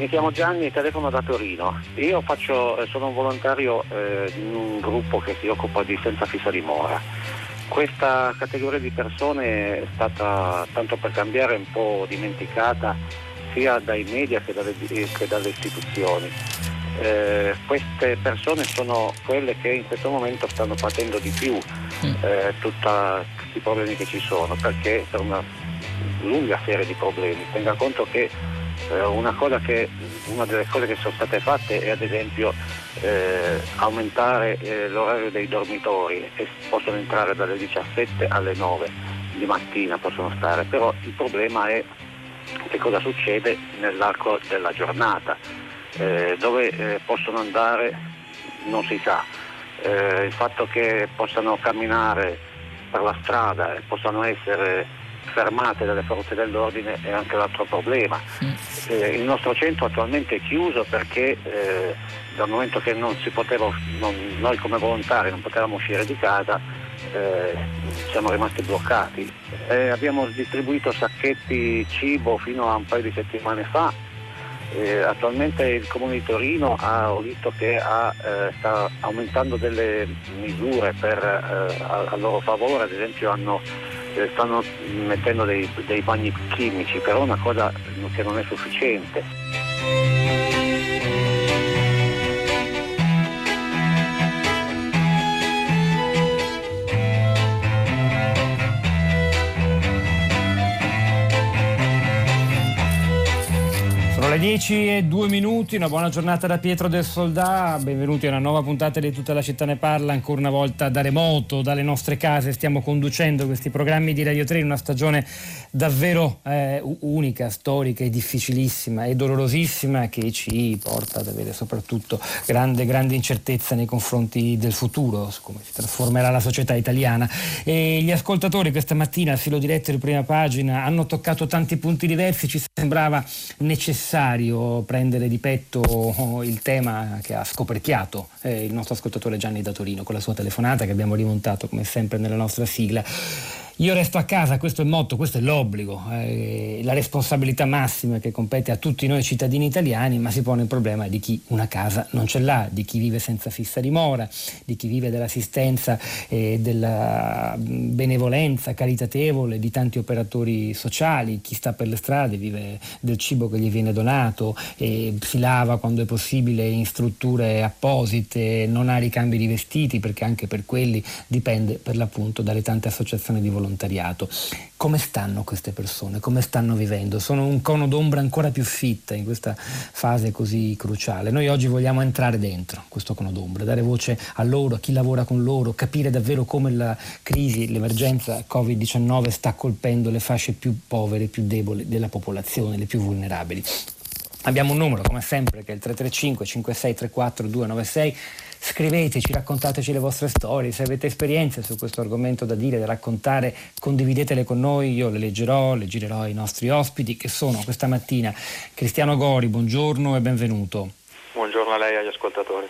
mi chiamo Gianni e telefono da Torino. Io faccio, eh, sono un volontario eh, in un gruppo che si occupa di senza fissa dimora. Questa categoria di persone è stata, tanto per cambiare, un po' dimenticata sia dai media che dalle, che dalle istituzioni. Eh, queste persone sono quelle che in questo momento stanno patendo di più mm. eh, tutti i problemi che ci sono, perché per una lunga serie di problemi. Tenga conto che eh, che, una, delle cose che sono state fatte è ad esempio eh, aumentare eh, l'orario dei dormitori e possono entrare dalle 17 alle 9 di mattina possono stare, però il problema è che cosa succede nell'arco della giornata, eh, dove eh, possono andare non si sa. Eh, il fatto che possano camminare per la strada e possano essere fermate dalle forze dell'ordine è anche l'altro problema. Mm. Eh, il nostro centro attualmente è chiuso perché eh, dal momento che non si poteva, non, noi come volontari non potevamo uscire di casa, eh, siamo rimasti bloccati. Eh, abbiamo distribuito sacchetti cibo fino a un paio di settimane fa. Eh, attualmente il Comune di Torino ha, ho visto che ha, eh, sta aumentando delle misure per, a, a loro favore, ad esempio hanno stanno mettendo dei, dei bagni chimici, però è una cosa che non è sufficiente. 10 e 2 minuti, una buona giornata da Pietro del Soldà, benvenuti a una nuova puntata di Tutta la città ne parla, ancora una volta da remoto, dalle nostre case, stiamo conducendo questi programmi di Radio 3 in una stagione davvero eh, unica, storica e difficilissima e dolorosissima che ci porta ad avere soprattutto grande, grande incertezza nei confronti del futuro, su come si trasformerà la società italiana. E gli ascoltatori questa mattina al filo diretto di prima pagina hanno toccato tanti punti diversi, ci sembrava necessario necessario prendere di petto il tema che ha scoperchiato eh, il nostro ascoltatore Gianni da Torino con la sua telefonata che abbiamo rimontato come sempre nella nostra sigla. Io resto a casa, questo è il motto, questo è l'obbligo, eh, la responsabilità massima che compete a tutti noi cittadini italiani, ma si pone il problema di chi una casa non ce l'ha, di chi vive senza fissa dimora, di chi vive dell'assistenza e della benevolenza caritatevole di tanti operatori sociali, chi sta per le strade vive del cibo che gli viene donato si lava quando è possibile in strutture apposite, non ha ricambi di vestiti perché anche per quelli dipende per l'appunto dalle tante associazioni di volontariato volontariato. Come stanno queste persone? Come stanno vivendo? Sono un cono d'ombra ancora più fitta in questa fase così cruciale. Noi oggi vogliamo entrare dentro questo cono d'ombra, dare voce a loro, a chi lavora con loro, capire davvero come la crisi, l'emergenza Covid-19 sta colpendo le fasce più povere, più deboli della popolazione, le più vulnerabili. Abbiamo un numero, come sempre, che è il 335 5634 296 Scriveteci, raccontateci le vostre storie, se avete esperienze su questo argomento da dire, da raccontare, condividetele con noi, io le leggerò, le girerò ai nostri ospiti che sono questa mattina Cristiano Gori, buongiorno e benvenuto. Buongiorno a lei e agli ascoltatori.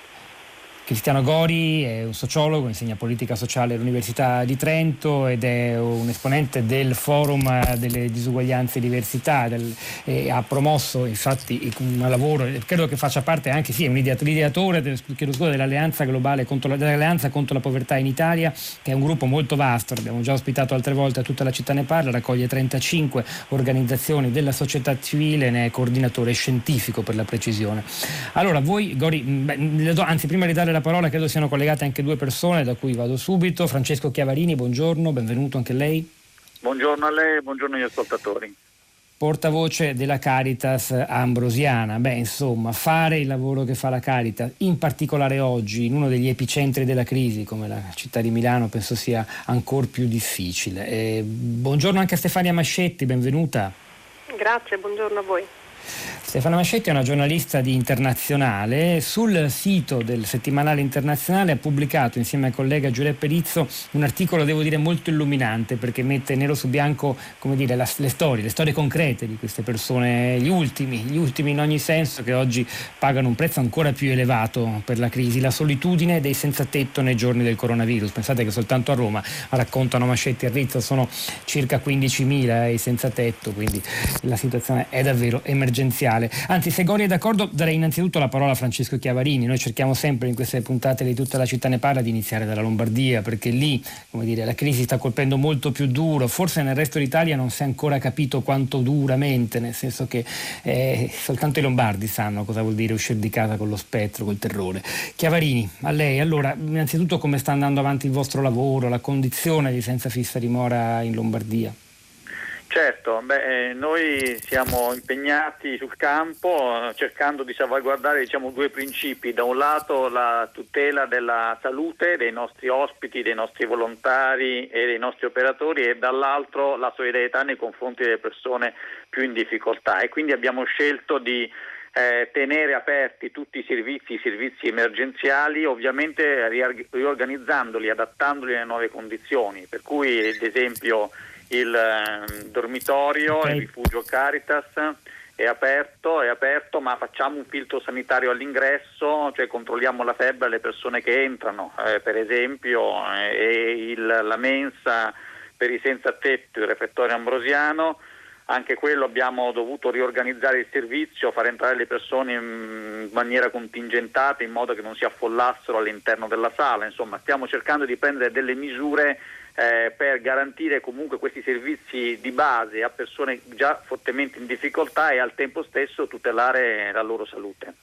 Cristiano Gori è un sociologo, insegna politica sociale all'Università di Trento ed è un esponente del Forum delle disuguaglianze e diversità del, e ha promosso infatti un lavoro, credo che faccia parte anche, sì, è un ideatore del, scusa, dell'Alleanza Globale contro la, dell'Alleanza contro la Povertà in Italia, che è un gruppo molto vasto, l'abbiamo già ospitato altre volte tutta la città ne parla, raccoglie 35 organizzazioni della società civile, ne è coordinatore scientifico per la precisione. Allora, voi Gori, beh, anzi prima di dare la la parola, credo siano collegate anche due persone da cui vado subito. Francesco Chiavarini, buongiorno, benvenuto anche lei. Buongiorno a lei e buongiorno agli ascoltatori. Portavoce della Caritas Ambrosiana. Beh, insomma, fare il lavoro che fa la Caritas, in particolare oggi, in uno degli epicentri della crisi, come la città di Milano, penso sia ancora più difficile. Eh, buongiorno anche a Stefania Mascetti, benvenuta. Grazie, buongiorno a voi. Stefano Mascetti è una giornalista di Internazionale. Sul sito del settimanale internazionale ha pubblicato insieme al collega Giuseppe Rizzo un articolo, devo dire, molto illuminante perché mette nero su bianco dire, la, le storie, le storie concrete di queste persone, gli ultimi, gli ultimi in ogni senso che oggi pagano un prezzo ancora più elevato per la crisi, la solitudine dei senza tetto nei giorni del coronavirus. Pensate che soltanto a Roma, raccontano Mascetti e Rizzo, sono circa 15.000 i senza tetto, quindi la situazione è davvero emergenziale generale. Anzi, se Gori è d'accordo, darei innanzitutto la parola a Francesco Chiavarini. Noi cerchiamo sempre in queste puntate di tutta la città ne parla di iniziare dalla Lombardia, perché lì dire, la crisi sta colpendo molto più duro. Forse nel resto d'Italia non si è ancora capito quanto duramente, nel senso che eh, soltanto i lombardi sanno cosa vuol dire uscire di casa con lo spettro, col terrore. Chiavarini, a lei, allora, innanzitutto come sta andando avanti il vostro lavoro, la condizione di senza fissa dimora in Lombardia? Certo, beh, eh, noi siamo impegnati sul campo eh, cercando di salvaguardare diciamo, due principi, da un lato la tutela della salute dei nostri ospiti, dei nostri volontari e dei nostri operatori e dall'altro la solidarietà nei confronti delle persone più in difficoltà. E quindi abbiamo scelto di eh, tenere aperti tutti i servizi, i servizi emergenziali, ovviamente riorganizzandoli, adattandoli alle nuove condizioni, per cui ad esempio il eh, dormitorio, okay. il rifugio Caritas è aperto, è aperto, ma facciamo un filtro sanitario all'ingresso, cioè controlliamo la febbre alle persone che entrano, eh, per esempio, eh, il, la mensa per i senza tetto, il refettorio ambrosiano, anche quello abbiamo dovuto riorganizzare il servizio, far entrare le persone in maniera contingentata in modo che non si affollassero all'interno della sala, insomma stiamo cercando di prendere delle misure eh, per garantire comunque questi servizi di base a persone già fortemente in difficoltà e al tempo stesso tutelare la loro salute.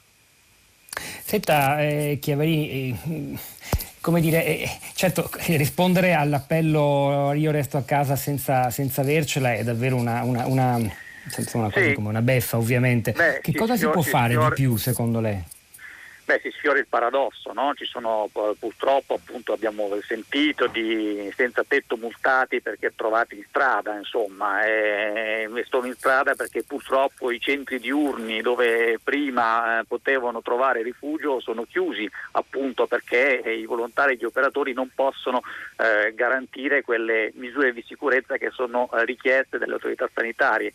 Senta eh, Chiavarini, eh, come dire, eh, certo rispondere all'appello io resto a casa senza, senza avercela è davvero una, una, una, una cosa come una beffa ovviamente. Beh, che cosa si può fare di più secondo lei? Beh, si sfiora il paradosso, no? Ci sono purtroppo, appunto, abbiamo sentito di senza tetto multati perché trovati in strada, insomma, e, e sono in strada perché purtroppo i centri diurni dove prima eh, potevano trovare rifugio sono chiusi, appunto perché i volontari e gli operatori non possono eh, garantire quelle misure di sicurezza che sono eh, richieste dalle autorità sanitarie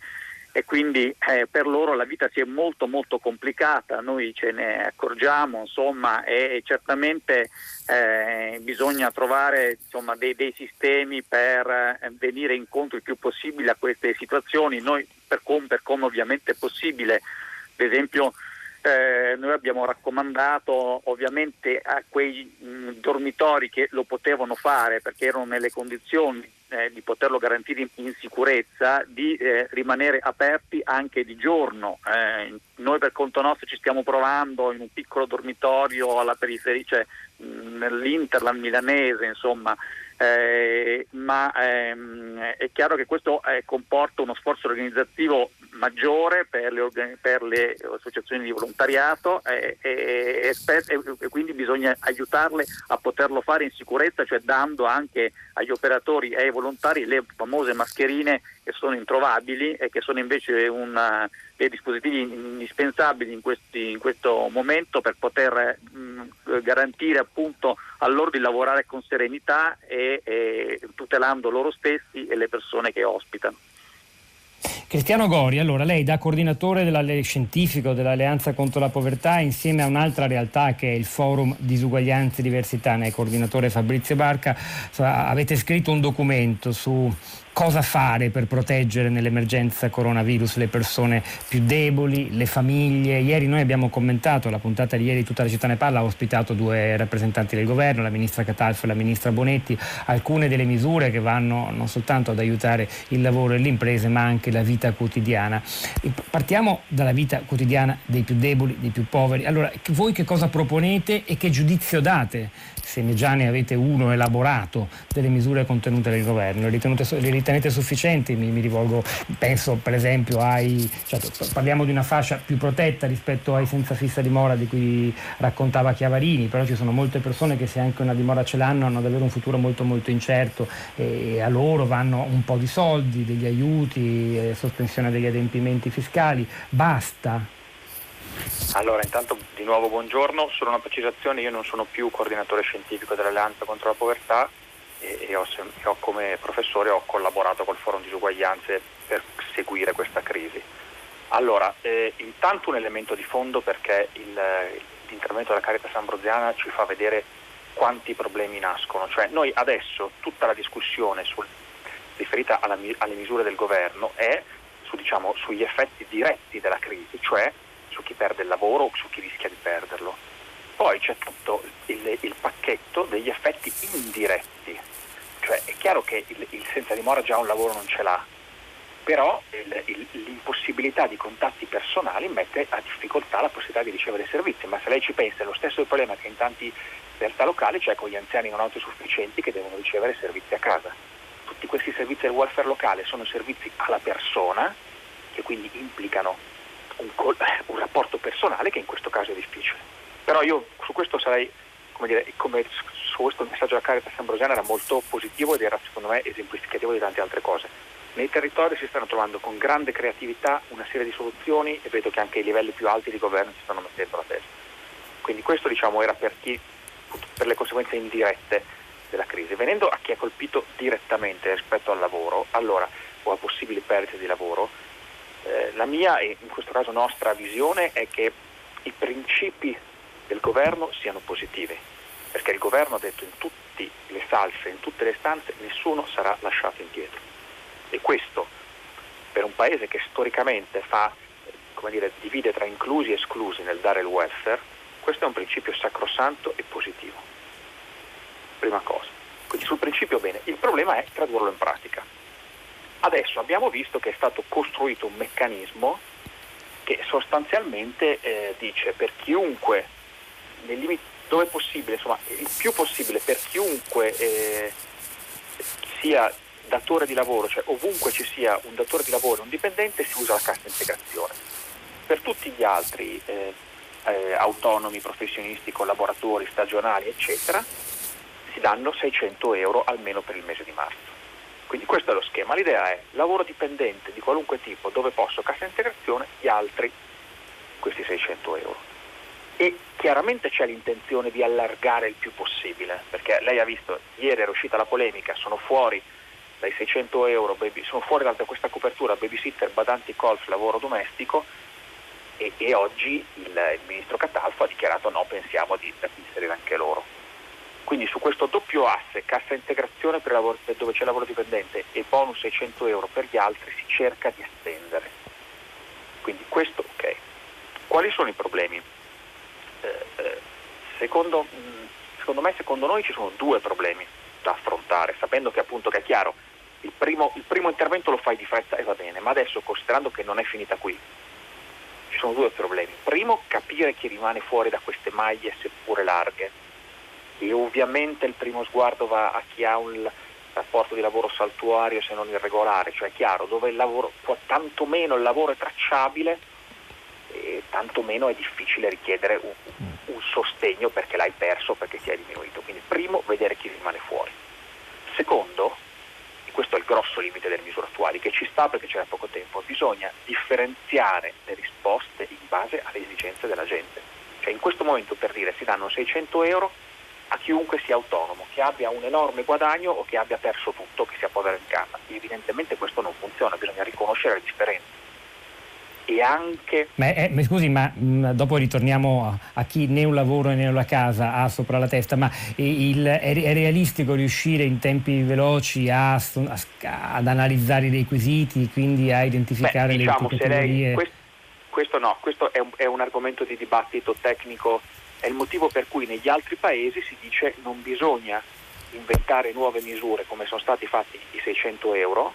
e quindi eh, per loro la vita si è molto molto complicata, noi ce ne accorgiamo insomma e certamente eh, bisogna trovare insomma, dei, dei, sistemi per eh, venire incontro il più possibile a queste situazioni, noi per, com, per come ovviamente è possibile, ad esempio eh, noi abbiamo raccomandato ovviamente a quei mh, dormitori che lo potevano fare perché erano nelle condizioni eh, di poterlo garantire in, in sicurezza, di eh, rimanere aperti anche di giorno. Eh, noi per conto nostro ci stiamo provando in un piccolo dormitorio alla periferia, cioè nell'Interland milanese, insomma, eh, ma ehm, è chiaro che questo eh, comporta uno sforzo organizzativo maggiore per le, per le associazioni di volontariato eh, e, e, quindi bisogna aiutarle a poterlo fare in sicurezza, cioè dando anche agli operatori e ai volontari le famose mascherine che sono introvabili e che sono invece una, dei dispositivi indispensabili in, questi, in, questo momento per poter mh, garantire appunto a loro di lavorare con serenità e, e tutelando loro stessi e le persone che ospitano. Cristiano Gori, allora lei da coordinatore scientifico dell'Alleanza contro la povertà insieme a un'altra realtà che è il Forum Disuguaglianze e Diversità, ne è coordinatore Fabrizio Barca, avete scritto un documento su cosa fare per proteggere nell'emergenza coronavirus le persone più deboli, le famiglie. Ieri noi abbiamo commentato, la puntata di ieri tutta la città ne parla, ha ospitato due rappresentanti del governo, la ministra Catalfo e la ministra Bonetti, alcune delle misure che vanno non soltanto ad aiutare il lavoro e le imprese ma anche la vita quotidiana. Partiamo dalla vita quotidiana dei più deboli, dei più poveri. Allora, voi che cosa proponete e che giudizio date? Se già ne avete uno elaborato delle misure contenute dal governo, le, le ritenete sufficienti? Mi, mi, rivolgo, penso per esempio ai, cioè, parliamo di una fascia più protetta rispetto ai senza fissa dimora di cui raccontava Chiavarini, però ci sono molte persone che se anche una dimora ce l'hanno hanno davvero un futuro molto molto incerto e a loro vanno un po' di soldi, degli aiuti, eh, sospensione degli adempimenti fiscali, basta. Allora, intanto di nuovo buongiorno, solo una precisazione, io non sono più coordinatore scientifico dell'Alleanza contro la povertà e, e, ho, e ho, come professore ho collaborato col Forum Disuguaglianze per seguire questa crisi. Allora, eh, intanto un elemento di fondo perché il, l'intervento della Caritas Ambrosiana ci fa vedere quanti problemi nascono, cioè noi adesso tutta la discussione sul, riferita alla, alle misure del governo è su, diciamo, sugli effetti diretti della crisi, cioè su chi perde il lavoro o su chi rischia di perderlo. Poi c'è tutto il, il pacchetto degli effetti indiretti, cioè è chiaro che il, il senza dimora già un lavoro non ce l'ha, però il, il, l'impossibilità di contatti personali mette a difficoltà la possibilità di ricevere servizi, ma se lei ci pensa è lo stesso problema che in tanti realtà locali c'è con gli anziani non autosufficienti che devono ricevere servizi a casa. Tutti questi servizi del welfare locale sono servizi alla persona, che quindi implicano un, col- un rapporto personale che in questo caso è difficile. Però io su questo sarei, come dire, come su questo il messaggio della Caritas Ambrosiana era molto positivo ed era secondo me esemplificativo di tante altre cose nei territori si stanno trovando con grande creatività una serie di soluzioni e vedo che anche i livelli più alti di governo si stanno mettendo la testa. Quindi questo diciamo, era per, chi, per le conseguenze indirette della crisi. Venendo a chi è colpito direttamente rispetto al lavoro, allora, o a possibili perdite di lavoro, eh, la mia e in questo caso nostra visione è che i principi del governo siano positivi, perché il governo ha detto in tutte le salse, in tutte le stanze, nessuno sarà lasciato indietro. E questo per un paese che storicamente fa, dire, divide tra inclusi e esclusi nel dare il welfare, questo è un principio sacrosanto e positivo. Prima cosa. Quindi sul principio bene, il problema è tradurlo in pratica. Adesso abbiamo visto che è stato costruito un meccanismo che sostanzialmente eh, dice per chiunque, limiti, dove possibile, insomma, il più possibile per chiunque eh, sia datore di lavoro, cioè ovunque ci sia un datore di lavoro un dipendente si usa la cassa integrazione. Per tutti gli altri eh, eh, autonomi, professionisti, collaboratori, stagionali, eccetera, si danno 600 euro almeno per il mese di marzo. Quindi questo è lo schema. L'idea è lavoro dipendente di qualunque tipo dove posso cassa integrazione, gli altri questi 600 euro. E chiaramente c'è l'intenzione di allargare il più possibile, perché lei ha visto, ieri era uscita la polemica, sono fuori dai 600 euro, baby, sono fuori da questa copertura babysitter, badanti, golf, lavoro domestico e, e oggi il, il, ministro Catalfo ha dichiarato no, pensiamo di, di inserire anche loro. Quindi su questo doppio asse, cassa integrazione lavoro, dove c'è lavoro dipendente e bonus 600 euro per gli altri, si cerca di estendere. Quindi questo ok. Quali sono i problemi? Eh, eh, secondo, secondo me, secondo noi ci sono due problemi da affrontare, sapendo che appunto che è chiaro, il primo, il primo intervento lo fai di fretta e va bene, ma adesso considerando che non è finita qui, ci sono due problemi. Primo, capire chi rimane fuori da queste maglie seppure larghe e ovviamente il primo sguardo va a chi ha un rapporto di lavoro saltuario se non irregolare, cioè chiaro, dove il lavoro, tanto meno il lavoro è tracciabile, e tanto meno è difficile richiedere un, un sostegno perché l'hai perso, perché ti hai diminuito. Quindi primo, vedere chi rimane fuori. Secondo, questo è il grosso limite delle misure attuali, che ci sta perché c'era poco tempo, bisogna differenziare le risposte in base alle esigenze della gente. Cioè in questo momento per dire si danno 600 euro a chiunque sia autonomo, che abbia un enorme guadagno o che abbia perso tutto, che sia povero in casa. Evidentemente questo non funziona, bisogna riconoscere le differenze e anche... Ma, eh, ma scusi, ma mh, mm, dopo ritorniamo a, a, chi né un lavoro né una casa ha sopra la testa, ma il, è, è, realistico riuscire in tempi veloci a, a, ad analizzare i requisiti, quindi a identificare Beh, diciamo, le categorie? Questo, questo, no, questo è un, è un argomento di dibattito tecnico, è il motivo per cui negli altri paesi si dice non bisogna inventare nuove misure come sono stati fatti i 600 euro,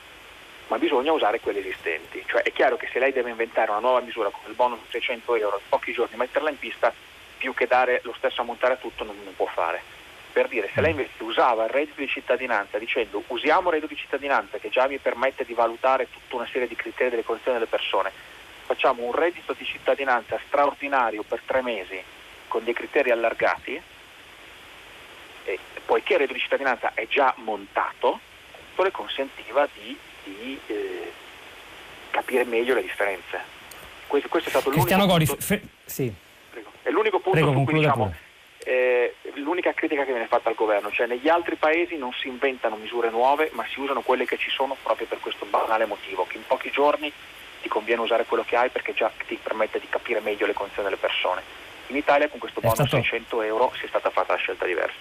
ma bisogna usare quelle esistenti. Cioè è chiaro che se lei deve inventare una nuova misura come il bonus 600 euro in pochi giorni metterla in pista, più che dare lo stesso ammontare a tutto non, non può fare. Per dire, se lei invece usava il reddito di cittadinanza dicendo usiamo il reddito di cittadinanza che già mi permette di valutare tutta una serie di criteri delle condizioni delle persone, facciamo un reddito di cittadinanza straordinario per tre mesi con dei criteri allargati, poiché il reddito di cittadinanza è già montato, le consentiva di di eh, capire meglio le differenze. Questo, questo è stato Cristiano l'unico Gori, punto, sì. è l'unico punto Prego, su cui diciamo, eh, l'unica critica che viene fatta al governo, cioè negli altri paesi non si inventano misure nuove, ma si usano quelle che ci sono proprio per questo banale motivo, che in pochi giorni ti conviene usare quello che hai perché già ti permette di capire meglio le condizioni delle persone. In Italia con questo bonus stato... 600 euro si è stata fatta la scelta diversa.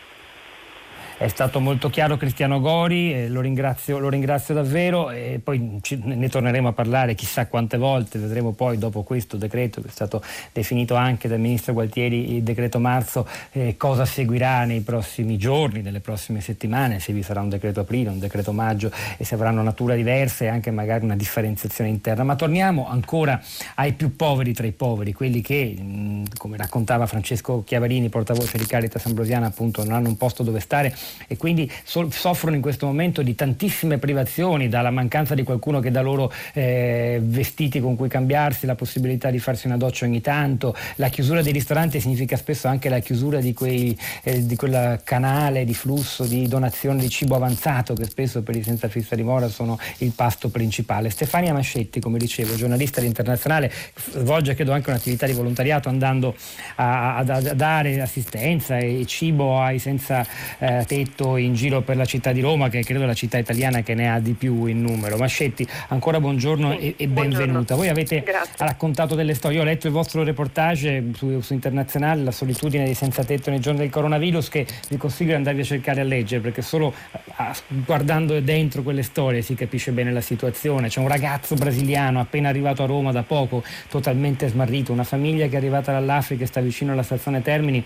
È stato molto chiaro Cristiano Gori, eh, lo, ringrazio, lo, ringrazio, davvero e poi ci, ne torneremo a parlare chissà quante volte, vedremo poi dopo questo decreto che è stato definito anche dal Ministro Gualtieri, il decreto marzo, eh, cosa seguirà nei prossimi giorni, nelle prossime settimane, se vi sarà un decreto aprile, un decreto maggio e se avranno natura diversa e anche magari una differenziazione interna. Ma torniamo ancora ai più poveri tra i poveri, quelli che, mh, come raccontava Francesco Chiavarini, portavoce di Caritas Ambrosiana, appunto non hanno un posto dove stare e quindi so- soffrono in questo momento di tantissime privazioni, dalla mancanza di qualcuno che dà loro eh, vestiti con cui cambiarsi, la possibilità di farsi una doccia ogni tanto, la chiusura dei ristoranti significa spesso anche la chiusura di, quei, eh, di quel canale di flusso di donazione di cibo avanzato che spesso per i senza fissa dimora sono il pasto principale. Stefania Mascetti, come dicevo, giornalista internazionale, svolge credo anche un'attività di volontariato andando a, a, a dare assistenza e cibo ai senza eh, tetto in giro per la città di Roma, che credo è la città italiana che ne ha di più in numero. Mascetti, ancora buongiorno sì, e, e benvenuta. Buongiorno. Voi avete Grazie. raccontato delle storie, io ho letto il vostro reportage su, su Internazionale, la solitudine dei senza tetto nei giorni del coronavirus, che vi consiglio di andarvi a cercare a leggere, perché solo a, guardando dentro quelle storie si capisce bene la situazione. C'è un ragazzo brasiliano appena arrivato a Roma da poco, totalmente smarrito, una famiglia che è arrivata dall'Africa e sta vicino alla stazione Termini,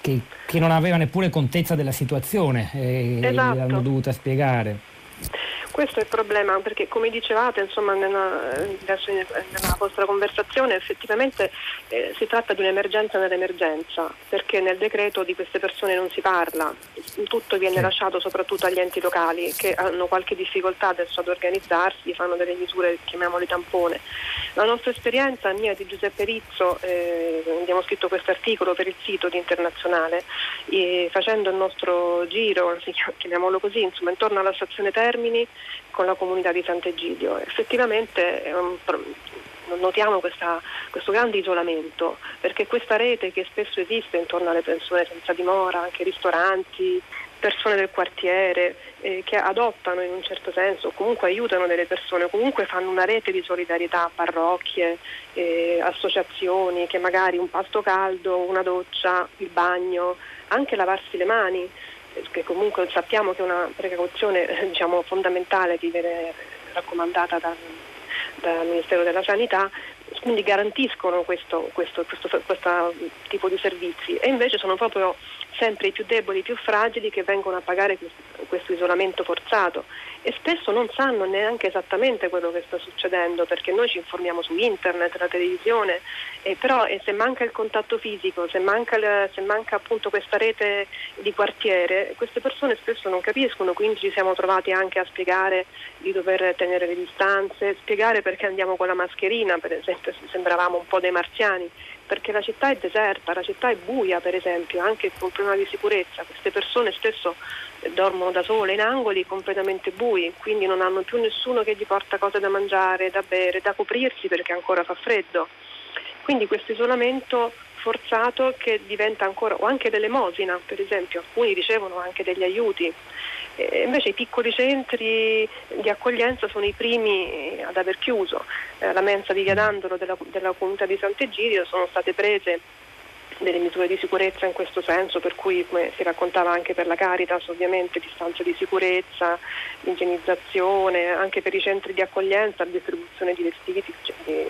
che, che non aveva neppure contezza della situazione e esatto. l'hanno dovuta spiegare. Questo è il problema, perché come dicevate insomma, nella, nella, vostra conversazione effettivamente eh, si tratta di un'emergenza nell'emergenza, perché nel decreto di queste persone non si parla, tutto viene lasciato soprattutto agli enti locali che hanno qualche difficoltà adesso ad organizzarsi, fanno delle misure, chiamiamole tampone. La nostra esperienza, mia di Giuseppe Rizzo, eh, abbiamo scritto questo articolo per il sito di Internazionale, eh, facendo il nostro giro, chiamiamolo così, insomma, intorno alla stazione Termini, con la comunità di Sant'Egidio. Effettivamente um, notiamo questa, questo grande isolamento perché questa rete che spesso esiste intorno alle persone senza dimora, anche ristoranti, persone del quartiere eh, che adottano in un certo senso, comunque aiutano delle persone, comunque fanno una rete di solidarietà, parrocchie, eh, associazioni che magari un pasto caldo, una doccia, il bagno, anche lavarsi le mani che comunque sappiamo che è una precauzione diciamo, fondamentale che viene raccomandata dal, dal, Ministero della Sanità, quindi garantiscono questo, questo, questo, questo tipo di servizi. E invece sono proprio sempre i più deboli, i più fragili che vengono a pagare questo isolamento forzato. E spesso non sanno neanche esattamente quello che sta succedendo perché noi ci informiamo su internet, la televisione, eh, però eh, se manca il contatto fisico, se manca, il, se manca appunto questa rete di quartiere, queste persone spesso non capiscono, quindi ci siamo trovati anche a spiegare di dover tenere le distanze, spiegare perché andiamo con la mascherina, per esempio sembravamo un po' dei marziani perché la città è deserta, la città è buia per esempio, anche con problema di sicurezza, queste persone spesso dormono da sole in angoli completamente bui, quindi non hanno più nessuno che gli porta cose da mangiare, da bere, da coprirsi perché ancora fa freddo. Quindi questo isolamento forzato che diventa ancora, o anche dell'emosina per esempio, alcuni ricevono anche degli aiuti. E invece i piccoli centri di accoglienza sono i primi ad aver chiuso. Eh, la mensa di Viadandolo della, della comunità di Sant'Egidio sono state prese delle misure di sicurezza in questo senso, per cui come si raccontava anche per la Caritas ovviamente distanza di sicurezza, igienizzazione, anche per i centri di accoglienza, distribuzione di vestiti, di,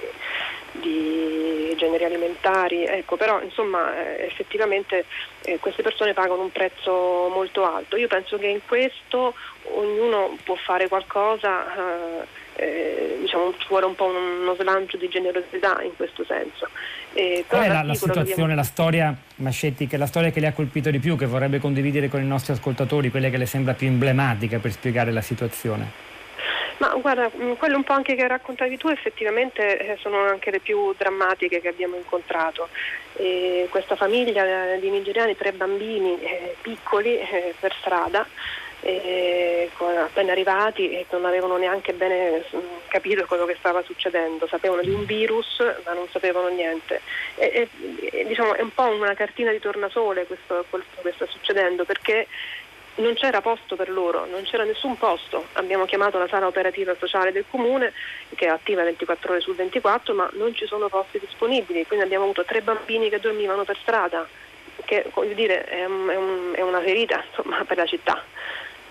di generi alimentari, ecco, però insomma eh, effettivamente eh, queste persone pagano un prezzo molto alto. Io penso che in questo ognuno può fare qualcosa. Eh, eh, diciamo, ci vuole un po' uno slancio di generosità in questo senso. Eh, Qual è la, la situazione, la storia, Mascetti, che è la storia che le ha colpito di più, che vorrebbe condividere con i nostri ascoltatori, quella che le sembra più emblematica per spiegare la situazione? Ma guarda, mm, quello un po' anche che raccontavi tu effettivamente eh, sono anche le più drammatiche che abbiamo incontrato. E questa famiglia di nigeriani, tre bambini eh, piccoli eh, per strada, eh, appena arrivati e non avevano neanche bene mm, capito quello che stava succedendo, sapevano di un virus ma non sapevano niente. E, e, diciamo, è un po' una cartina di tornasole questo, questo che sta succedendo perché non c'era posto per loro, non c'era nessun posto. Abbiamo chiamato la sala operativa sociale del comune che è attiva 24 ore su 24 ma non ci sono posti disponibili, quindi abbiamo avuto tre bambini che dormivano per strada perché dire, è, un, è, una ferita insomma, per la città.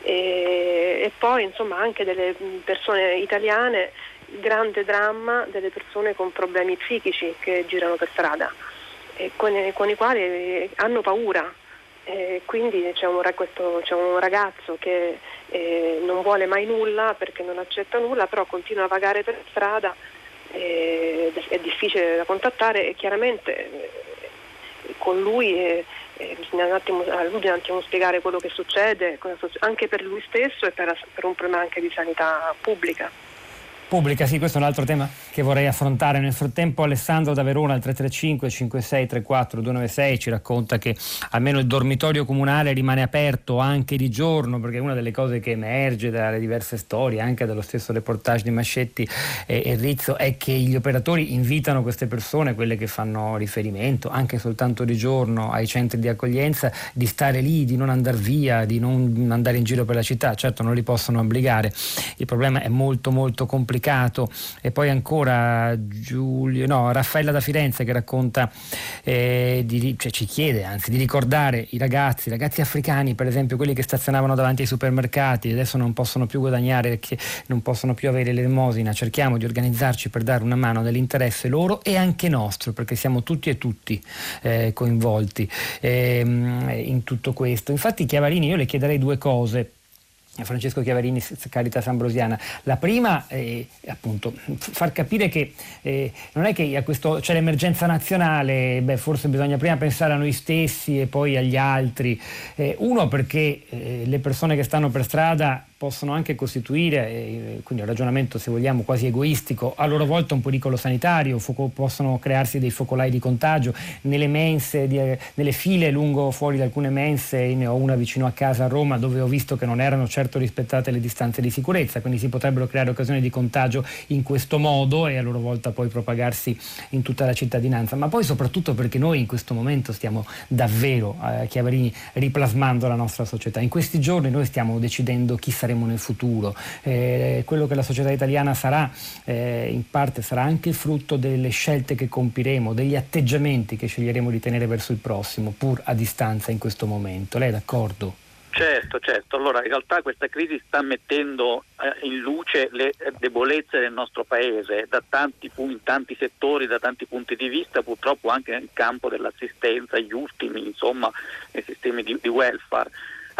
E, e, poi insomma, anche delle persone italiane, il grande dramma delle persone con problemi psichici che girano per strada, con, con, i quali hanno paura. E quindi c'è un, questo, c'è un ragazzo che eh, non vuole mai nulla perché non accetta nulla, però continua a vagare per strada, eh, è difficile da contattare e chiaramente eh, con lui eh, eh, bisogna attimo, a lui un attimo spiegare quello che succede, anche per lui stesso e per, per un problema anche di sanità pubblica pubblica, sì, questo è un altro tema che vorrei affrontare. Nel frattempo Alessandro da Verona al 335 5634 296 ci racconta che almeno il dormitorio comunale rimane aperto anche di giorno, perché una delle cose che emerge dalle diverse storie, anche dallo stesso reportage di Mascetti e, e Rizzo, è che gli operatori invitano queste persone, quelle che fanno riferimento anche soltanto di giorno ai centri di accoglienza, di stare lì, di non andare via, di non andare in giro per la città. Certo non li possono obbligare. Il problema è molto molto complicato complicato. E poi ancora Giulio, no, Raffaella da Firenze che racconta, eh, di, cioè ci chiede anzi di ricordare i ragazzi, i ragazzi africani per esempio, quelli che stazionavano davanti ai supermercati adesso non possono più guadagnare perché non possono più avere l'elemosina. Cerchiamo di organizzarci per dare una mano nell'interesse loro e anche nostro perché siamo tutti e tutti eh, coinvolti eh, in tutto questo. Infatti Chiavarini io le chiederei due cose. Francesco Chiavarini, Caritas Ambrosiana. La prima è appunto far capire che eh, non è che questo, c'è l'emergenza nazionale, beh, forse bisogna prima pensare a noi stessi e poi agli altri. Eh, uno perché eh, le persone che stanno per strada possono anche costituire, eh, quindi un ragionamento se vogliamo quasi egoistico, a loro volta un pericolo sanitario, foco, possono crearsi dei focolai di contagio nelle mense, di, nelle file lungo fuori da alcune mense, ne ho una vicino a casa a Roma dove ho visto che non erano certo rispettate le distanze di sicurezza, quindi si potrebbero creare occasioni di contagio in questo modo e a loro volta poi propagarsi in tutta la cittadinanza, ma poi soprattutto perché noi in questo momento stiamo davvero, eh, Chiavarini, riplasmando la nostra società. In questi giorni noi stiamo decidendo chi sarà saremo nel futuro. Eh, quello che la società italiana sarà eh, in parte sarà anche frutto delle scelte che compiremo, degli atteggiamenti che sceglieremo di tenere verso il prossimo, pur a distanza in questo momento. Lei è d'accordo? Certo, certo. Allora, in realtà questa crisi sta mettendo eh, in luce le debolezze del nostro paese tanti, in tanti settori, da tanti punti di vista, purtroppo anche nel campo dell'assistenza, gli ultimi, insomma, nei sistemi di, di welfare.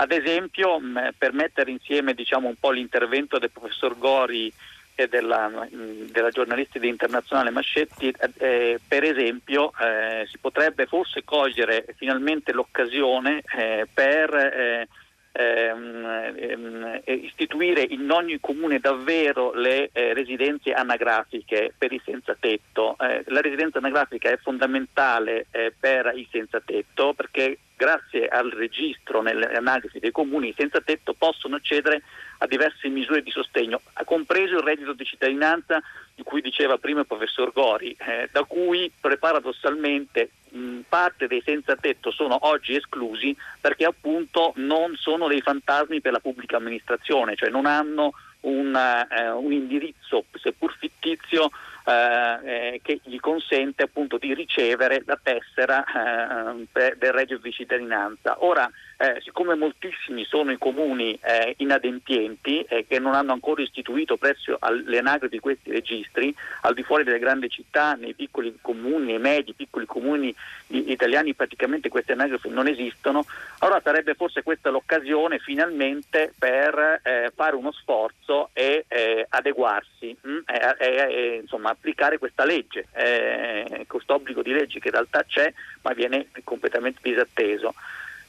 Ad esempio, mh, per mettere insieme diciamo, un po' l'intervento del professor Gori e della, mh, della giornalista di internazionale Mascetti, eh, per esempio eh, si potrebbe forse cogliere finalmente l'occasione eh, per eh, ehm, ehm, istituire in ogni comune davvero le eh, residenze anagrafiche per i senza tetto. Eh, la residenza anagrafica è fondamentale per i senza tetto perché grazie al registro nelle analisi dei comuni senza tetto possono accedere a diverse misure di sostegno, compreso il reddito di cittadinanza di cui diceva prima il professor Gori, eh, da cui paradossalmente mh, parte dei senza tetto sono oggi esclusi perché appunto non sono dei fantasmi per la pubblica amministrazione, cioè non hanno un, eh, un indirizzo seppur fittizio eh, eh, che gli consente appunto di ricevere la tessera eh, del reddito di cittadinanza. Ora, eh, siccome moltissimi sono i comuni eh, inadempienti e che non hanno ancora istituito presso alle anagrafi questi registri, al di fuori delle grandi città, nei piccoli comuni, nei medi, piccoli comuni italiani praticamente queste anagrafi non esistono, allora sarebbe forse questa l'occasione finalmente per eh, fare uno sforzo e eh, adeguarsi mh, mm, e, insomma, applicare questa legge, eh, questo obbligo di legge che in realtà c'è ma viene completamente disatteso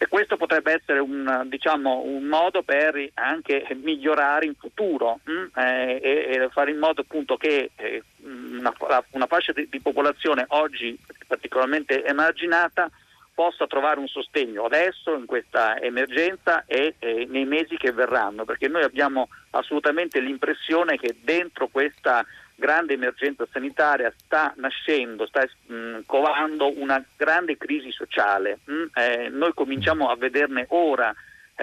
e questo potrebbe essere un, diciamo, un modo per anche migliorare in futuro mh? Mm, eh, e, fare in modo appunto che eh, una, una, fascia di, di, popolazione oggi particolarmente emarginata possa trovare un sostegno adesso in questa emergenza e eh, nei mesi che verranno, perché noi abbiamo assolutamente l'impressione che dentro questa grande emergenza sanitaria sta nascendo, sta mh, covando una grande crisi sociale. Mm, eh, noi cominciamo a vederne ora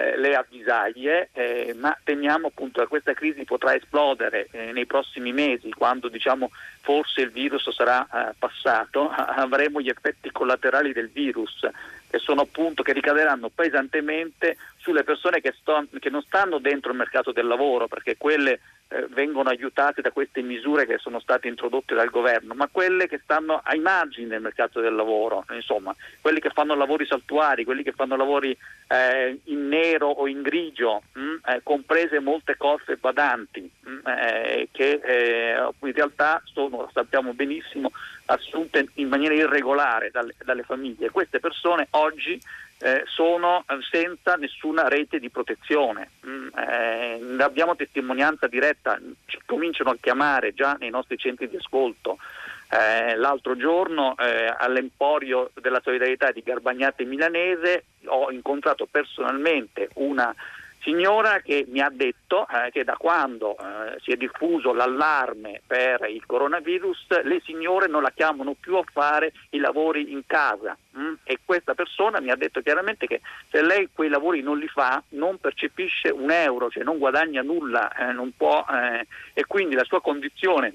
eh, le avvisaglie, eh, ma temiamo appunto che questa crisi potrà esplodere eh, nei prossimi mesi, quando diciamo, forse il virus sarà eh, passato, avremo gli effetti collaterali del virus che sono appunto che ricaderanno pesantemente sulle persone che, sto, che non stanno dentro il mercato del lavoro, perché quelle eh, vengono aiutate da queste misure che sono state introdotte dal governo, ma quelle che stanno ai margini del mercato del lavoro, insomma, quelli che fanno lavori saltuari, quelli che fanno lavori eh, in nero o in grigio, mh, mm, eh, comprese molte cose badanti, mh, mm, eh, che eh, in realtà sono, lo sappiamo benissimo, assunte in maniera irregolare dalle, dalle famiglie. Queste persone oggi eh, sono eh, senza nessuna rete di protezione. Mm, eh, abbiamo testimonianza diretta, ci cominciano a chiamare già nei nostri centri di ascolto. Eh, l'altro giorno eh, all'Emporio della Solidarietà di Garbagnate Milanese ho incontrato personalmente una signora che mi ha detto eh, che da quando eh, si è diffuso l'allarme per il coronavirus le signore non la chiamano più a fare i lavori in casa mh? Mm? e questa persona mi ha detto chiaramente che se lei quei lavori non li fa non percepisce un euro, cioè non guadagna nulla eh, non può, eh, e quindi la sua condizione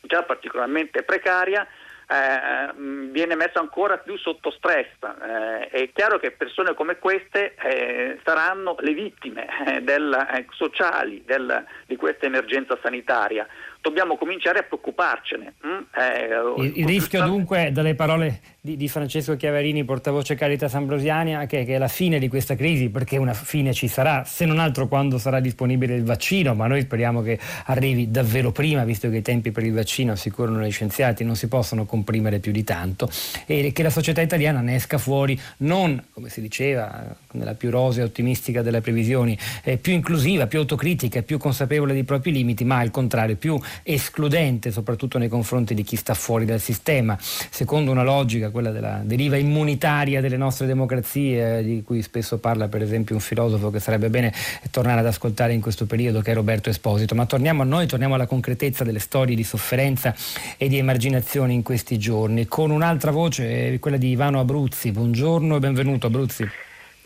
già particolarmente precaria eh, viene messo ancora più sotto stress. Eh, è chiaro che persone come queste eh, saranno le vittime eh, del, eh, sociali del, di questa emergenza sanitaria dobbiamo cominciare a preoccuparcene. Mm? Eh, il, il rischio dunque, dalle parole di, di, Francesco Chiaverini, portavoce Caritas Ambrosiana, che, che, è la fine di questa crisi, perché una fine ci sarà, se non altro quando sarà disponibile il vaccino, ma noi speriamo che arrivi davvero prima, visto che i tempi per il vaccino, assicurano gli scienziati, non si possono comprimere più di tanto, e che la società italiana ne esca fuori non, come si diceva, nella più rosea e ottimistica delle previsioni, eh, più inclusiva, più autocritica, più consapevole dei propri limiti, ma al contrario più escludente soprattutto nei confronti di chi sta fuori dal sistema, secondo una logica, quella della deriva immunitaria delle nostre democrazie, di cui spesso parla per esempio un filosofo che sarebbe bene tornare ad ascoltare in questo periodo, che è Roberto Esposito. Ma torniamo a noi, torniamo alla concretezza delle storie di sofferenza e di emarginazione in questi giorni, con un'altra voce, eh, quella di Ivano Abruzzi. Buongiorno e benvenuto Abruzzi.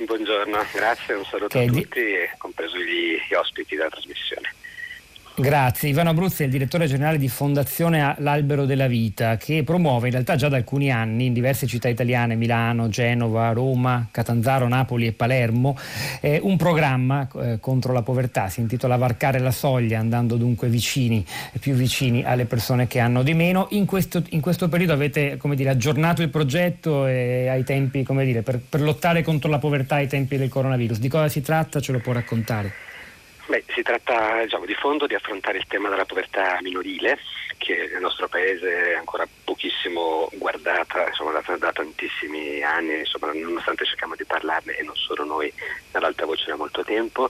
Buongiorno, grazie, un saluto che a tutti, di... compreso gli ospiti della trasmissione. Grazie. Ivano Abruzzi è il direttore generale di Fondazione L'Albero della Vita che promuove in realtà già da alcuni anni in diverse città italiane, Milano, Genova, Roma, Catanzaro, Napoli e Palermo, eh, un programma eh, contro la povertà. Si intitola Varcare la soglia, andando dunque vicini, più vicini alle persone che hanno di meno. In questo, in questo periodo avete dire, aggiornato il progetto ai tempi, dire, per, per lottare contro la povertà ai tempi del coronavirus. Di cosa si tratta? Ce lo può raccontare? Beh, si tratta diciamo, di fondo di affrontare il tema della povertà minorile, che nel nostro paese è ancora pochissimo guardata insomma, da, da, tantissimi anni, insomma, nonostante cerchiamo di parlarne e non solo noi dall'alta voce da molto tempo.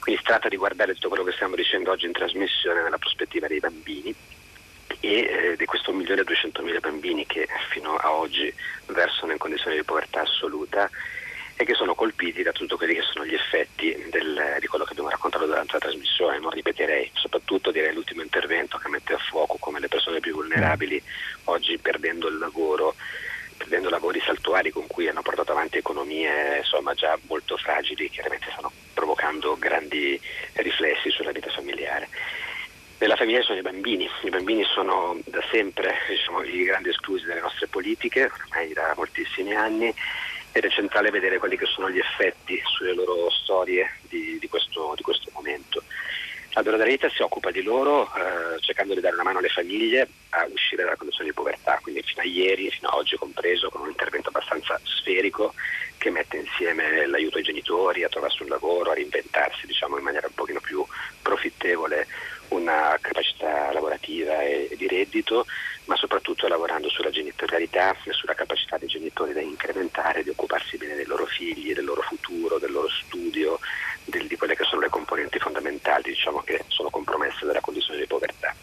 Quindi si tratta di guardare tutto quello che stiamo dicendo oggi in trasmissione nella prospettiva dei bambini e eh, di questo 1.200.000 bambini che fino a oggi versano in condizioni di povertà assoluta e che sono colpiti da tutti quelli che sono gli effetti del, di quello che abbiamo raccontato durante la trasmissione. Non ripeterei, soprattutto direi l'ultimo intervento che mette a fuoco come le persone più vulnerabili oggi perdendo il lavoro, perdendo lavori saltuari con cui hanno portato avanti economie insomma, già molto fragili, chiaramente stanno provocando grandi riflessi sulla vita familiare. Nella famiglia sono i bambini, i bambini sono da sempre diciamo, i grandi esclusi dalle nostre politiche, ormai da moltissimi anni ed è centrale vedere quelli che sono gli effetti sulle loro storie di, di, questo, di questo, momento. L'Albero della Vita si occupa di loro eh, cercando di dare una mano alle famiglie a uscire dalla condizione di povertà, quindi fino a ieri, fino a oggi compreso, con un intervento abbastanza sferico che mette insieme l'aiuto ai genitori a trovarsi un lavoro, a reinventarsi diciamo, in maniera un pochino più profittevole una capacità lavorativa e, di reddito, ma soprattutto lavorando sulla genitorialità e sulla capacità dei genitori da incrementare, di occuparsi bene dei loro figli, del loro futuro, del loro studio, del, di quelle che sono le componenti fondamentali diciamo, che sono compromesse dalla condizione di povertà.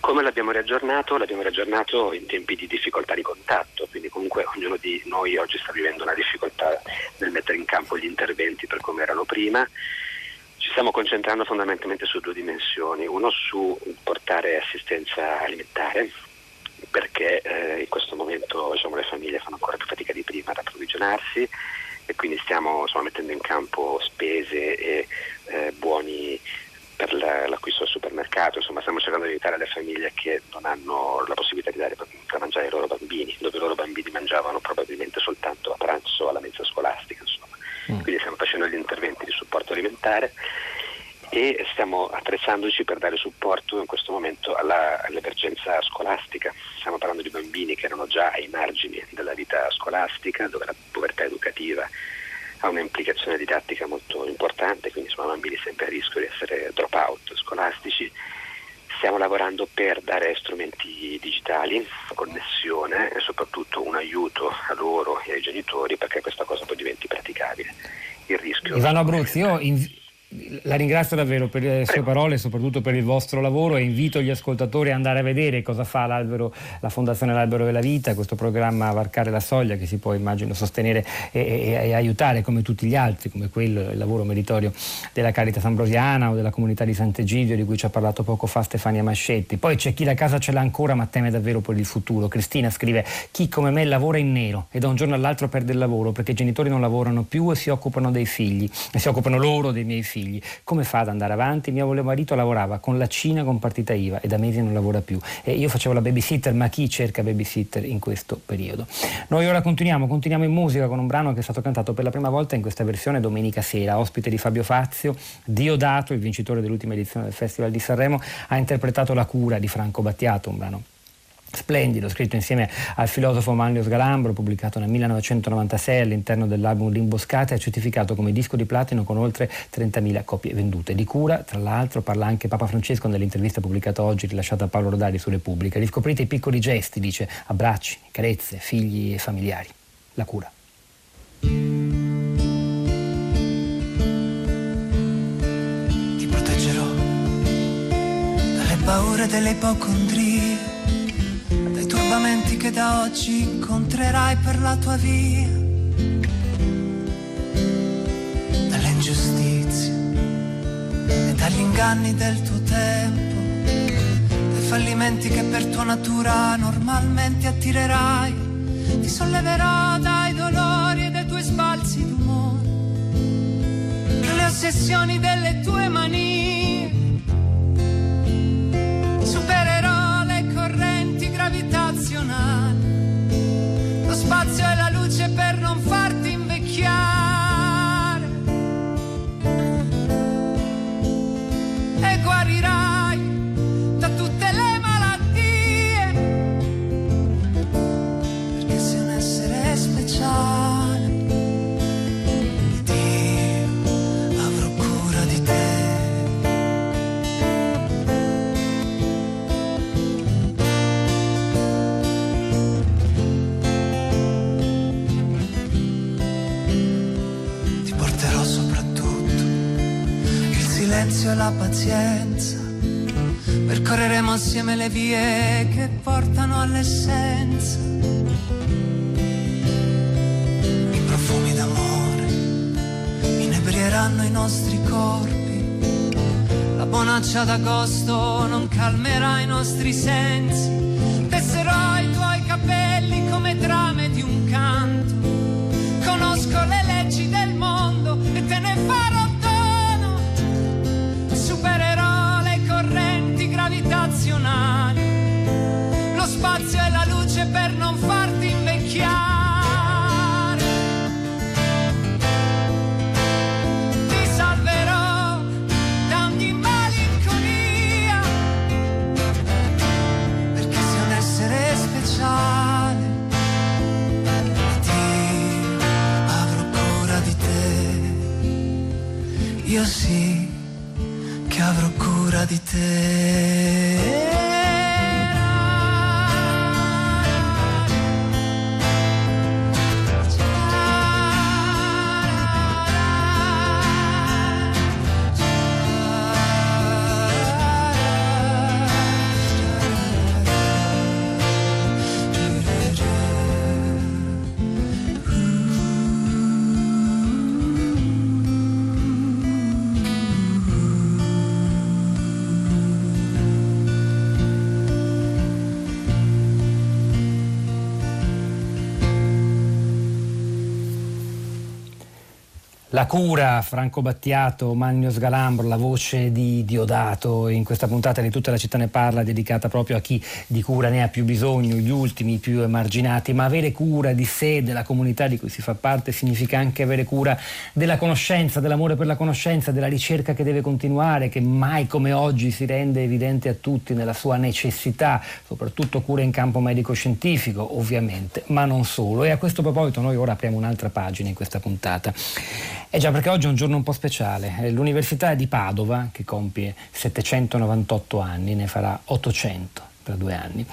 Come l'abbiamo riaggiornato? L'abbiamo riaggiornato in tempi di difficoltà di contatto, quindi comunque ognuno di noi oggi sta vivendo una difficoltà nel mettere in campo gli interventi per come erano prima stiamo concentrando fondamentalmente su due dimensioni, uno su portare assistenza alimentare perché eh, in questo momento diciamo, le famiglie fanno ancora più fatica di prima ad approvvigionarsi e quindi stiamo insomma, mettendo in campo spese e eh, buoni per la, l'acquisto al supermercato, insomma stiamo cercando di aiutare le famiglie che non hanno la possibilità di dare da mangiare ai loro bambini, dove i loro bambini mangiavano probabilmente soltanto a pranzo alla mensa scolastica. Mm. Quindi stiamo facendo gli interventi di supporto alimentare e stiamo attrezzandoci per dare supporto in questo momento alla, all'emergenza scolastica. Stiamo parlando di bambini che erano già ai margini della vita scolastica, dove la povertà educativa ha un'implicazione didattica molto importante, quindi sono bambini sempre a rischio di essere drop out scolastici. Stiamo lavorando per dare strumenti digitali, connessione e soprattutto un aiuto a loro e ai genitori perché questa cosa poi diventi praticabile. Il rischio Ivano Abruzzi, io inv- la ringrazio davvero per le sue parole e soprattutto per il vostro lavoro e invito gli ascoltatori ad andare a vedere cosa fa la Fondazione L'Albero della Vita, questo programma Varcare la Soglia che si può immagino sostenere e, e, e aiutare come tutti gli altri, come quello, il lavoro meritorio della Caritas Ambrosiana o della comunità di Sant'Egidio di cui ci ha parlato poco fa Stefania Mascetti. Poi c'è chi la casa ce l'ha ancora ma teme davvero per il futuro. Cristina scrive chi come me lavora in nero e da un giorno all'altro perde il lavoro perché i genitori non lavorano più e si occupano dei figli e si occupano loro dei miei figli figli. Come fa ad andare avanti? Mio marito lavorava con la Cina con partita IVA e da mesi non lavora più. E io facevo la babysitter, ma chi cerca babysitter in questo periodo? Noi ora continuiamo, continuiamo in musica con un brano che è stato cantato per la prima volta in questa versione domenica sera, ospite di Fabio Fazio, Diodato, il vincitore dell'ultima edizione del Festival di Sanremo, ha interpretato La cura di Franco Battiato, un brano splendido, scritto insieme al filosofo Manlio Sgalambro, pubblicato nel 1996 all'interno dell'album Limboscate, e certificato come disco di platino con oltre 30.000 copie vendute. Di cura, tra l'altro, parla anche Papa Francesco nell'intervista pubblicata oggi, rilasciata a Paolo Rodari su Repubblica. Riscoprite i piccoli gesti, dice, abbracci, carezze, figli e familiari. La cura. Ti proteggerò dalle paure delle ipocondrie turbamenti che da oggi incontrerai per la tua via, dalle ingiustizie e dagli inganni del tuo tempo, dai fallimenti che per tua natura normalmente attirerai, ti solleverò dai dolori e dai tuoi sbalzi d'umore, dalle ossessioni delle tue manie, supererò gravitazionale, lo spazio e la luce per non farti silenzio e la pazienza. Percorreremo assieme le vie che portano all'essenza. I profumi d'amore inebrieranno i nostri corpi. La bonaccia d'agosto non calmerà i nostri sensi. Cura La cura, Franco Battiato, Magno Sgalambro, la voce di Diodato in questa puntata di tutta la città ne parla dedicata proprio a chi di cura ne ha più bisogno, gli ultimi, i più emarginati, ma avere cura di sé, della comunità di cui si fa parte significa anche avere cura della conoscenza, dell'amore per la conoscenza, della ricerca che deve continuare, che mai come oggi si rende evidente a tutti nella sua necessità, soprattutto cura in campo medico-scientifico ovviamente, ma non solo. E a questo proposito noi ora apriamo un'altra pagina in questa puntata. Eh già, perché oggi è un giorno un po' speciale. L'Università di Padova, che compie 798 anni, ne farà 800 tra due anni,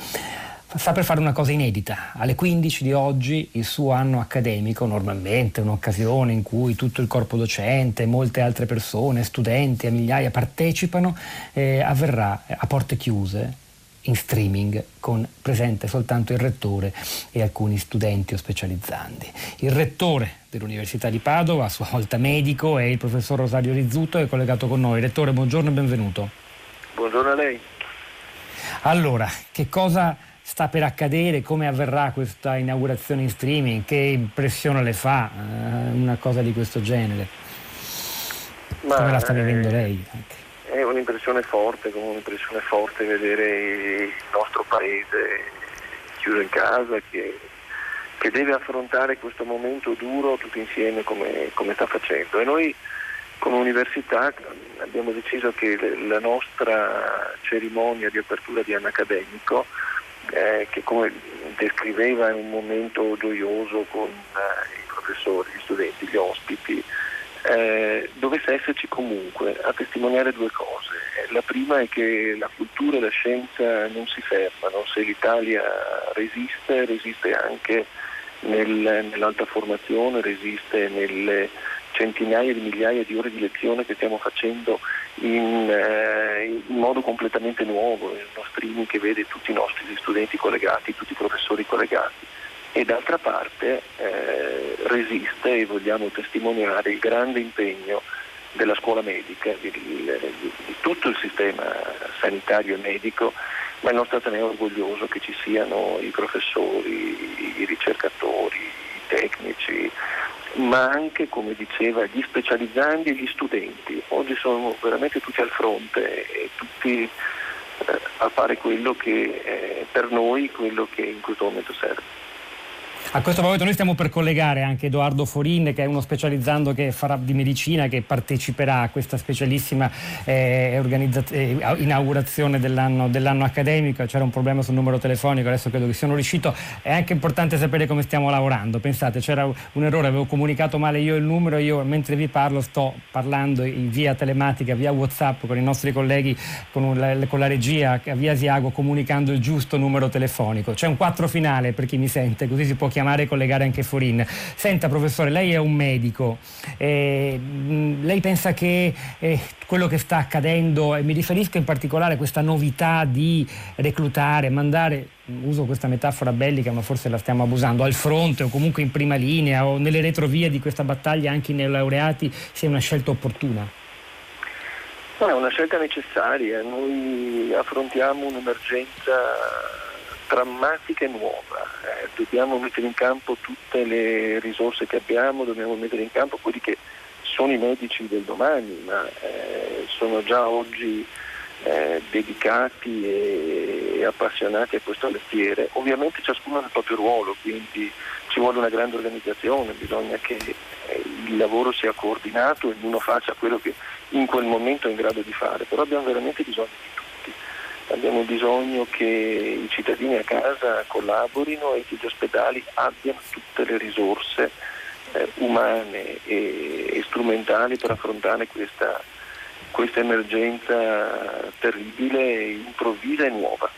sta per fare una cosa inedita. Alle 15 di oggi il suo anno accademico, normalmente un'occasione in cui tutto il corpo docente, molte altre persone, studenti a migliaia partecipano, eh, avverrà a porte chiuse in streaming con presente soltanto il rettore e alcuni studenti o specializzanti. Il rettore dell'Università di Padova, a sua volta medico, è il professor Rosario Rizzuto, è collegato con noi. Rettore, buongiorno e benvenuto. Buongiorno a lei. Allora, che cosa sta per accadere? Come avverrà questa inaugurazione in streaming? Che impressione le fa eh, una cosa di questo genere? Ma, Come la sta vivendo lei? Anche? È un'impressione forte, come un'impressione forte vedere il nostro paese chiuso in casa che, che deve affrontare questo momento duro tutti insieme come, come sta facendo. E noi come università abbiamo deciso che la nostra cerimonia di apertura di anno accademico, eh, che come descriveva in un momento gioioso con eh, i professori, gli studenti, gli ospiti, eh, dovesse esserci comunque a testimoniare due cose. La prima è che la cultura e la scienza non si fermano, se l'Italia resiste, resiste anche nel, nell'alta formazione, resiste nelle centinaia di migliaia di ore di lezione che stiamo facendo in, eh, in, modo completamente nuovo, in uno streaming che vede tutti i nostri studenti collegati, tutti i professori collegati e d'altra parte eh, resiste e vogliamo testimoniare il grande impegno della scuola medica, di, di, di, tutto il sistema sanitario e medico, ma il nostro Ateneo è orgoglioso che ci siano i professori, i ricercatori, i tecnici, ma anche, come diceva, gli specializzandi e gli studenti. Oggi sono veramente tutti al fronte e tutti eh, a fare quello che è per noi quello che in questo momento serve. A questo proposito noi stiamo per collegare anche Edoardo Forin che è uno specializzando che farà di medicina che parteciperà a questa specialissima eh, eh, inaugurazione dell'anno, dell'anno, accademico. C'era un problema sul numero telefonico, adesso credo che siano riuscito. È anche importante sapere come stiamo lavorando. Pensate, c'era un errore, avevo comunicato male io il numero, io mentre vi parlo sto parlando in via telematica, via Whatsapp con i nostri colleghi, con, la, con la regia, via Siago, comunicando il giusto numero telefonico. C'è un 4 finale per chi mi sente, così si può chiamare e collegare anche Forin. Senta professore, lei è un medico, eh, lei pensa che eh, quello che sta accadendo, e mi riferisco in particolare a questa novità di reclutare, mandare, uso questa metafora bellica ma forse la stiamo abusando, al fronte o comunque in prima linea o nelle retrovie di questa battaglia anche i neolaureati sia una scelta opportuna? No, è una scelta necessaria, noi affrontiamo un'emergenza drammatica e nuova. Eh, dobbiamo mettere in campo tutte le risorse che abbiamo, dobbiamo mettere in campo quelli che sono i medici del domani, ma eh, sono già oggi eh, dedicati e, e, appassionati a questo mestiere. Ovviamente ciascuno ha il proprio ruolo, quindi ci vuole una grande organizzazione, bisogna che eh, il lavoro sia coordinato e ognuno faccia quello che in quel momento è in grado di fare, però abbiamo veramente bisogno di abbiamo bisogno che i cittadini a casa collaborino e che gli ospedali abbiano tutte le risorse eh, umane e, e, strumentali per affrontare questa, questa emergenza terribile, improvvisa e nuova.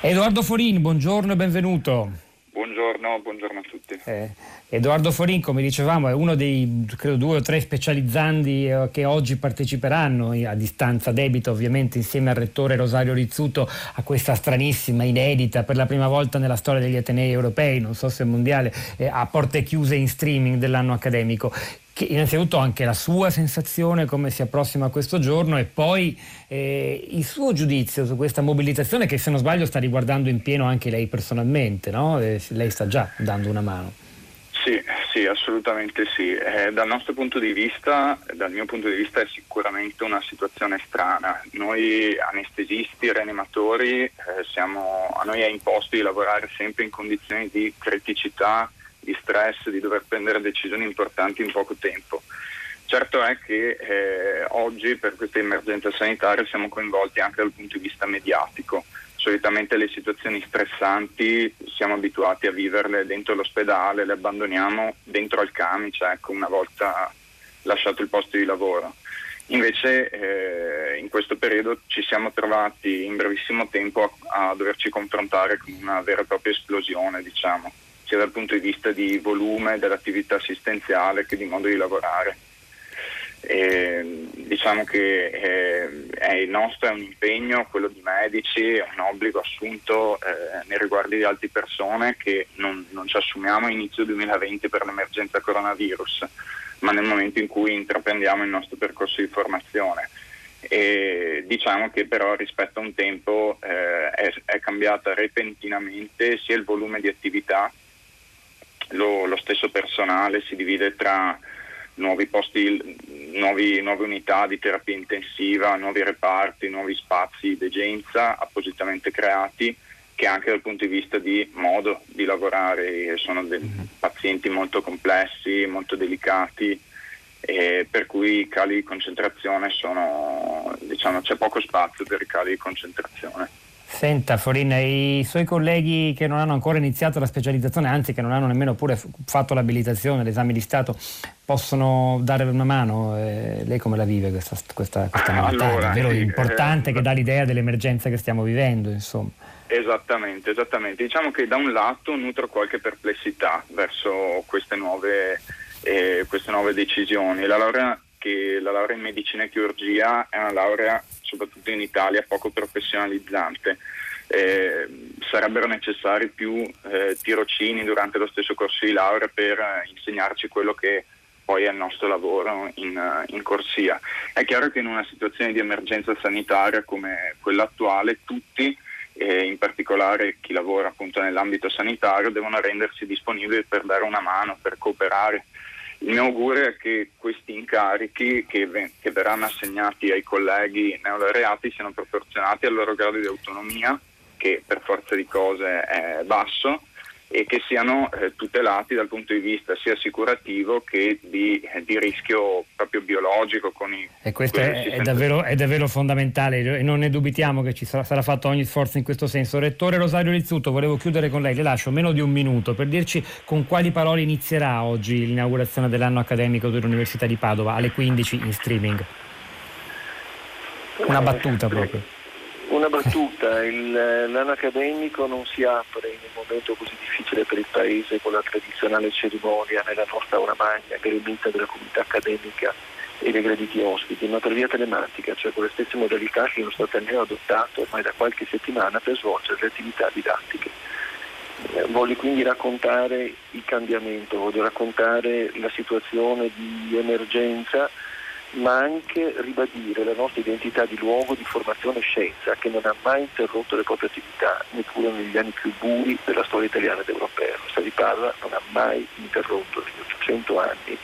Edoardo Forin, buongiorno e benvenuto. Buongiorno, buongiorno a tutti. Eh, Edoardo Forin, come dicevamo, è uno dei credo, due o tre specializzandi eh, che oggi parteciperanno a distanza debita, ovviamente insieme al rettore Rosario Rizzuto, a questa stranissima, inedita, per la prima volta nella storia degli Atenei europei, non so se mondiale, eh, a porte chiuse in streaming dell'anno accademico che innanzitutto anche la sua sensazione come si approssima a questo giorno e poi eh, il suo giudizio su questa mobilitazione che se non sbaglio sta riguardando in pieno anche lei personalmente, no? eh, lei sta già dando una mano. Sì, Sì, assolutamente sì. Eh, dal nostro punto di vista, dal mio punto di vista è sicuramente una situazione strana. Noi anestesisti, rianimatori, eh, siamo, a noi è imposto di lavorare sempre in condizioni di criticità, di stress, di dover prendere decisioni importanti in poco tempo. Certo è che eh, oggi per questa emergenza sanitaria siamo coinvolti anche dal punto di vista mediatico solitamente le situazioni stressanti siamo abituati a viverle dentro l'ospedale, le abbandoniamo dentro al camice, ecco, una volta lasciato il posto di lavoro. Invece eh, in questo periodo ci siamo trovati in brevissimo tempo a, a, doverci confrontare con una vera e propria esplosione, diciamo, sia dal punto di vista di volume dell'attività assistenziale che di modo di lavorare. E, diciamo che eh, è il nostro è un impegno, quello di medici, è un obbligo assunto eh, nei riguardi di altre persone che non, non, ci assumiamo a inizio 2020 per l'emergenza coronavirus, ma nel momento in cui intraprendiamo il nostro percorso di formazione. E diciamo che però rispetto a un tempo eh, è, è, cambiata repentinamente sia il volume di attività, lo, lo stesso personale si divide tra nuovi posti, nuovi, nuove unità di terapia intensiva, nuovi reparti, nuovi spazi di degenza appositamente creati che anche dal punto di vista di modo di lavorare sono pazienti molto complessi, molto delicati, per cui i cali di concentrazione sono, diciamo, c'è poco spazio per i cali di concentrazione. Senta Forin, i suoi colleghi che non hanno ancora iniziato la specializzazione, anzi che non hanno nemmeno pure fatto l'abilitazione, l'esame di Stato, possono dare una mano? Eh, lei come la vive questa, questa, questa novità? Allora, È eh, importante eh, che dà l'idea dell'emergenza che stiamo vivendo, insomma. Esattamente, esattamente. Diciamo che da un lato nutro qualche perplessità verso queste nuove, eh, queste nuove decisioni. La laurea, che, la laurea in medicina e chirurgia è una laurea soprattutto in Italia, poco professionalizzante. Eh, sarebbero necessari più eh, tirocini durante lo stesso corso di laurea per eh, insegnarci quello che poi è il nostro lavoro in, in, corsia. È chiaro che in una situazione di emergenza sanitaria come quella attuale tutti, eh, in particolare chi lavora appunto nell'ambito sanitario, devono rendersi disponibili per dare una mano, per cooperare il mio augurio è che questi incarichi che, che verranno assegnati ai colleghi neolaureati siano proporzionati al loro grado di autonomia, che per forza di cose è basso, e che siano eh, tutelati dal punto di vista sia assicurativo che di, eh, di rischio proprio biologico. I, e questo è, è, davvero, è, davvero, fondamentale e non ne dubitiamo che ci sarà, sarà, fatto ogni sforzo in questo senso. Rettore Rosario Rizzuto, volevo chiudere con lei, le lascio meno di un minuto per dirci con quali parole inizierà oggi l'inaugurazione dell'anno accademico dell'Università di Padova alle 15 in streaming. Una battuta proprio. Una battuta, il, l'anno accademico non si apre in un momento così difficile per il Paese con la tradizionale cerimonia nella nostra aula magna, gremita della comunità accademica e dei graditi ospiti, ma per via telematica, cioè con le stesse modalità che lo Stato ha adottato ormai da qualche settimana per svolgere le attività didattiche. Eh, voglio quindi raccontare il cambiamento, voglio raccontare la situazione di emergenza ma anche ribadire la nostra identità di luogo di formazione e scienza che non ha mai interrotto le proprie attività, neppure negli anni più bui della storia italiana ed europea. Lo di Padova non ha mai interrotto negli 800 anni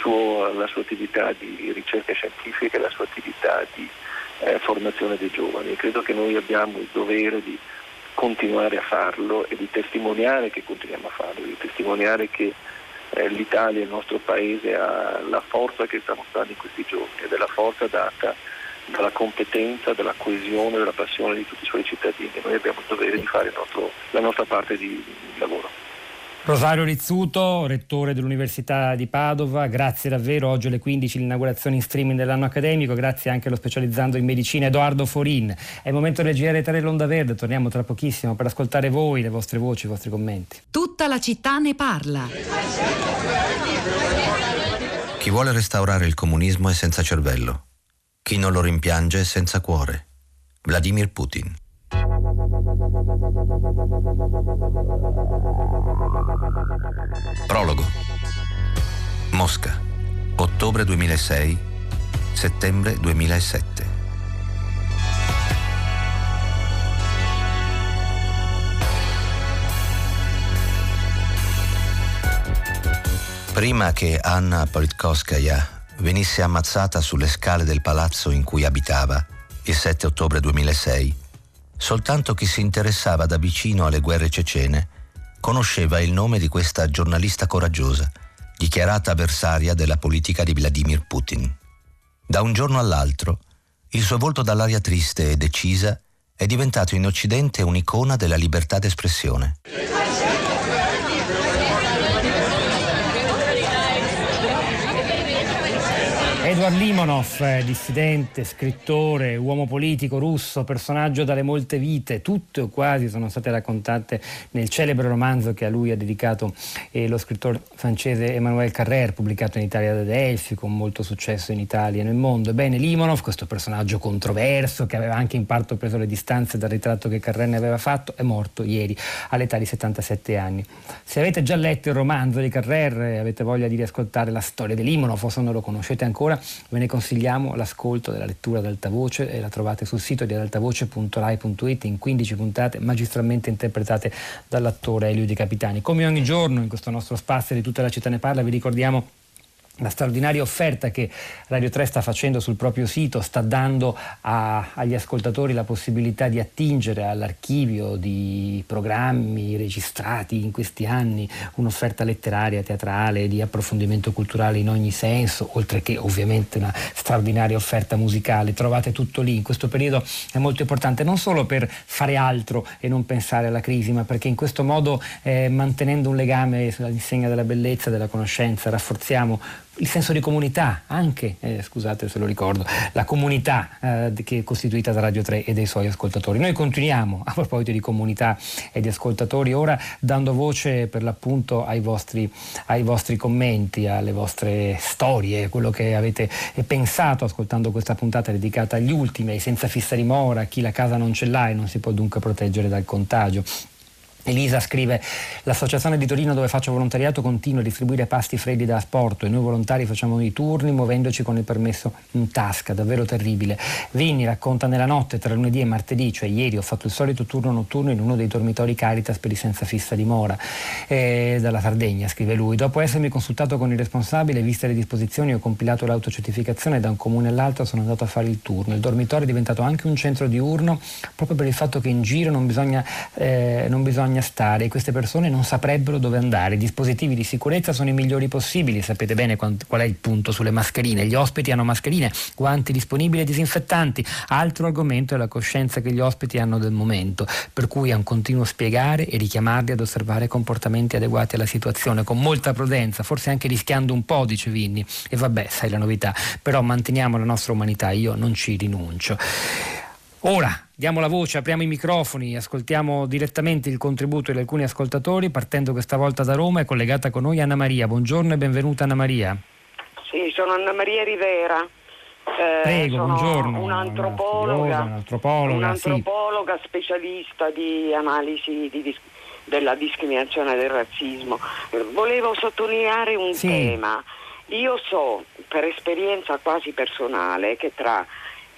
suo, la sua attività di ricerca scientifica e la sua attività di eh, formazione dei giovani. credo che noi abbiamo il dovere di continuare a farlo e di testimoniare che continuiamo a farlo, di testimoniare che l'Italia, il nostro Paese ha la forza che sta mostrando in questi giorni ed è la forza data dalla competenza, dalla coesione, dalla passione di tutti i suoi cittadini. Noi abbiamo il dovere di fare nostro, la nostra parte di lavoro. Rosario Rizzuto, rettore dell'Università di Padova, grazie davvero. Oggi alle 15 l'inaugurazione in streaming dell'anno accademico, grazie anche allo specializzando in medicina Edoardo Forin. È il momento del GR 3 l'Onda Verde, torniamo tra pochissimo per ascoltare voi, le vostre voci, i vostri commenti. Tutta la città ne parla. Chi vuole restaurare il comunismo è senza cervello. Chi non lo rimpiange è senza cuore. Vladimir Putin. Prologo. Mosca, ottobre 2006, settembre 2007. Prima che Anna Politkovskaya venisse ammazzata sulle scale del palazzo in cui abitava il 7 ottobre 2006, soltanto chi si interessava da vicino alle guerre cecene conosceva il nome di questa giornalista coraggiosa, dichiarata avversaria della politica di Vladimir Putin. Da un giorno all'altro, il suo volto dall'aria triste e decisa è diventato in Occidente un'icona della libertà d'espressione. Edward Limonov, eh, dissidente, scrittore, uomo politico russo, personaggio dalle molte vite, tutte o quasi sono state raccontate nel celebre romanzo che a lui ha dedicato eh, lo scrittore francese Emmanuel Carrère, pubblicato in Italia da Delphi, con molto successo in Italia e nel mondo. Ebbene, Limonov, questo personaggio controverso che aveva anche in parte preso le distanze dal ritratto che Carrère ne aveva fatto, è morto ieri all'età di 77 anni. Se avete già letto il romanzo di Carrère e avete voglia di riascoltare la storia di Limonov o se non lo conoscete ancora, ve ne consigliamo l'ascolto della lettura ad alta voce e la trovate sul sito di adaltavoce.rai.it in 15 puntate magistralmente interpretate dall'attore Elio Di Capitani. Come ogni giorno in questo nostro spazio di tutta la città ne parla vi ricordiamo la straordinaria offerta che Radio 3 sta facendo sul proprio sito sta dando a, agli ascoltatori la possibilità di attingere all'archivio di programmi registrati in questi anni, un'offerta letteraria, teatrale, di approfondimento culturale in ogni senso, oltre che ovviamente una straordinaria offerta musicale. Trovate tutto lì. In questo periodo è molto importante non solo per fare altro e non pensare alla crisi, ma perché in questo modo, eh, mantenendo un legame all'insegna della bellezza, della conoscenza, rafforziamo il senso di comunità, anche, eh, scusate se lo ricordo, la comunità eh, che è costituita da Radio 3 e dei suoi ascoltatori. Noi continuiamo, a proposito di comunità e di ascoltatori, ora dando voce per l'appunto ai vostri, ai vostri commenti, alle vostre storie, quello che avete pensato ascoltando questa puntata dedicata agli ultimi, ai senza fissa dimora, a chi la casa non ce l'ha e non si può dunque proteggere dal contagio. Elisa scrive l'associazione di Torino dove faccio volontariato continua a distribuire pasti freddi da asporto e noi volontari facciamo i turni muovendoci con il permesso in tasca, davvero terribile. Vinni racconta nella notte tra lunedì e martedì, cioè ieri ho fatto il solito turno notturno in uno dei dormitori Caritas per i senza fissa dimora eh, dalla Sardegna, scrive lui. Dopo essermi consultato con il responsabile, viste le disposizioni ho compilato l'autocertificazione da un comune all'altro sono andato a fare il turno. Il dormitorio è diventato anche un centro diurno proprio per il fatto che in giro non bisogna, eh, non bisogna bisogna stare queste persone non saprebbero dove andare. I dispositivi di sicurezza sono i migliori possibili, sapete bene qual è il punto sulle mascherine. Gli ospiti hanno mascherine, guanti disponibili e disinfettanti. Altro argomento è la coscienza che gli ospiti hanno del momento, per cui è un continuo spiegare e richiamarli ad osservare comportamenti adeguati alla situazione, con molta prudenza, forse anche rischiando un po', dice Vinni. E vabbè, sai la novità, però manteniamo la nostra umanità, io non ci rinuncio. Ora diamo la voce, apriamo i microfoni, ascoltiamo direttamente il contributo di alcuni ascoltatori, partendo questa volta da Roma, è collegata con noi Anna Maria. Buongiorno e benvenuta Anna Maria. Sì, sono Anna Maria Rivera. Eh, Prego, buongiorno. Un'antropologa, un'antropologa, un'antropologa sì. specialista di analisi di, della discriminazione e del razzismo. Volevo sottolineare un sì. tema. Io so per esperienza quasi personale che tra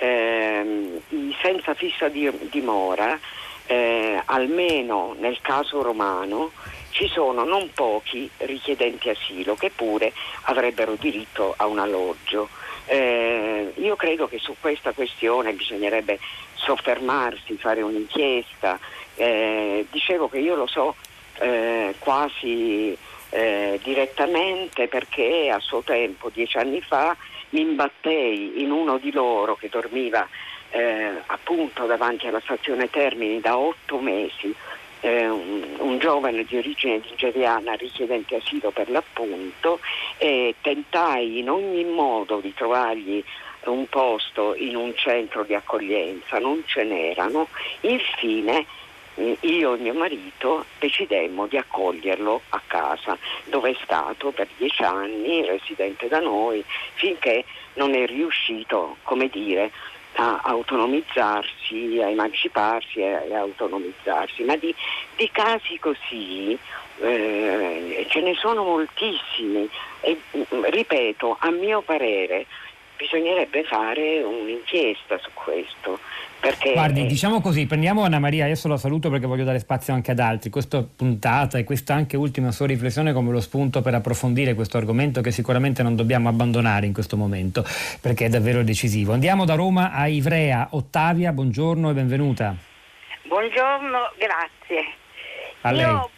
ehm, senza fissa dimora, eh, almeno nel caso romano, ci sono non pochi richiedenti asilo che pure avrebbero diritto a un alloggio. Eh, io credo che su questa questione bisognerebbe soffermarsi, fare un'inchiesta. Eh, dicevo che io lo so eh, quasi eh, direttamente perché a suo tempo, dieci anni fa, mi imbattei in uno di loro che dormiva eh, appunto davanti alla stazione Termini da otto mesi, eh, un, un, giovane di origine nigeriana richiedente asilo per l'appunto e tentai in ogni modo di trovargli un posto in un centro di accoglienza, non ce n'erano, infine io e mio marito decidemmo di accoglierlo a casa dove è stato per dieci anni residente da noi finché non è riuscito, come dire, a autonomizzarsi, a emanciparsi e a autonomizzarsi, ma di, di casi così eh, ce ne sono moltissimi. E ripeto, a mio parere bisognerebbe fare un'inchiesta su questo. Perché Guardi, diciamo così, prendiamo Anna Maria, adesso la saluto perché voglio dare spazio anche ad altri. Questa puntata e questa anche ultima sua riflessione come lo spunto per approfondire questo argomento che sicuramente non dobbiamo abbandonare in questo momento perché è davvero decisivo. Andiamo da Roma a Ivrea. Ottavia, buongiorno e benvenuta. Buongiorno, grazie. A lei. Io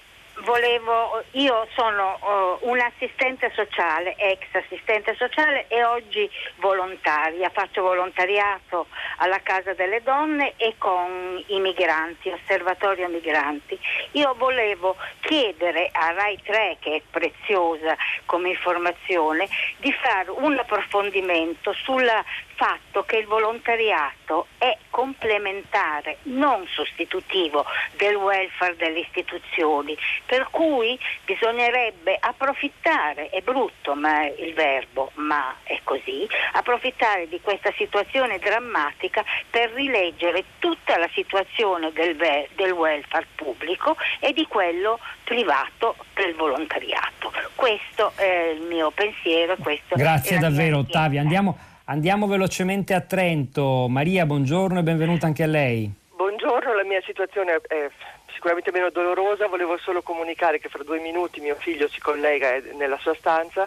volevo, io sono uh, un assistente sociale, ex assistente sociale e oggi volontaria, faccio volontariato alla Casa delle Donne e con i migranti, osservatorio migranti. Io volevo chiedere a Rai 3, che è preziosa come informazione, di fare un approfondimento sul fatto che il volontariato è complementare, non sostitutivo del welfare delle istituzioni, per cui bisognerebbe approfittare, è brutto ma il verbo, ma è così, approfittare di questa situazione drammatica per rileggere tutta la situazione del, del welfare pubblico e di quello privato del volontariato. Questo è il mio pensiero. Grazie davvero Ottavia. Andiamo, andiamo velocemente a Trento. Maria, buongiorno e benvenuta anche a lei. Buongiorno, la mia situazione è sicuramente meno dolorosa, volevo solo comunicare che fra due minuti mio figlio si collega nella sua stanza,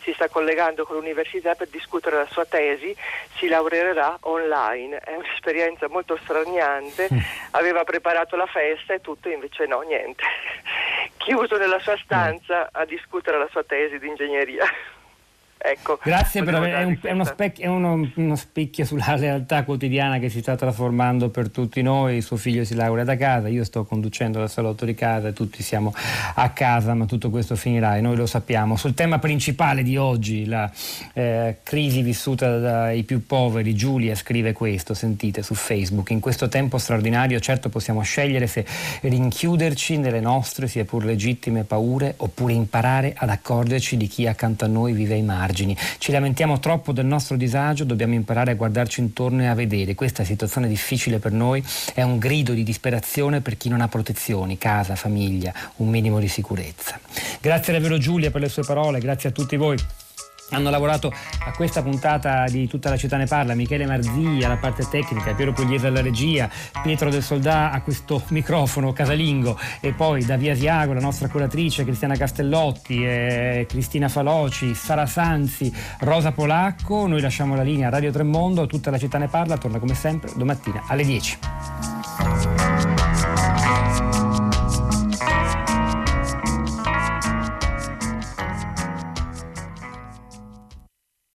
si sta collegando con l'università per discutere la sua tesi, si laureerà online, è un'esperienza molto straniante, aveva preparato la festa e tutto, invece no, niente, chiuso nella sua stanza a discutere la sua tesi di ingegneria. Ecco, Grazie per aver, è, un, è, uno specchio, è uno, uno, specchio sulla realtà quotidiana che si sta trasformando per tutti noi. Suo figlio si laurea da casa, io sto conducendo il salotto di casa, tutti siamo a casa, ma tutto questo finirà e noi lo sappiamo. Sul tema principale di oggi, la eh, crisi vissuta dai più poveri, Giulia scrive questo, sentite su Facebook. In questo tempo straordinario certo possiamo scegliere se rinchiuderci nelle nostre, sia pur legittime, paure oppure imparare ad accorgerci di chi accanto a noi vive ai mari margini. Ci lamentiamo troppo del nostro disagio, dobbiamo imparare a guardarci intorno e a vedere. Questa situazione difficile per noi è un grido di disperazione per chi non ha protezioni, casa, famiglia, un minimo di sicurezza. Grazie davvero Giulia per le sue parole, grazie a tutti voi hanno lavorato a questa puntata di Tutta la città ne parla, Michele Marzia alla parte tecnica, Piero Pugliese alla regia, Pietro del Soldà a questo microfono casalingo e poi da Via Siago la nostra curatrice Cristiana Castellotti, eh, Cristina Faloci, Sara Sanzi, Rosa Polacco, noi lasciamo la linea a Radio Tremondo, Tutta la città ne parla, torna come sempre domattina alle 10.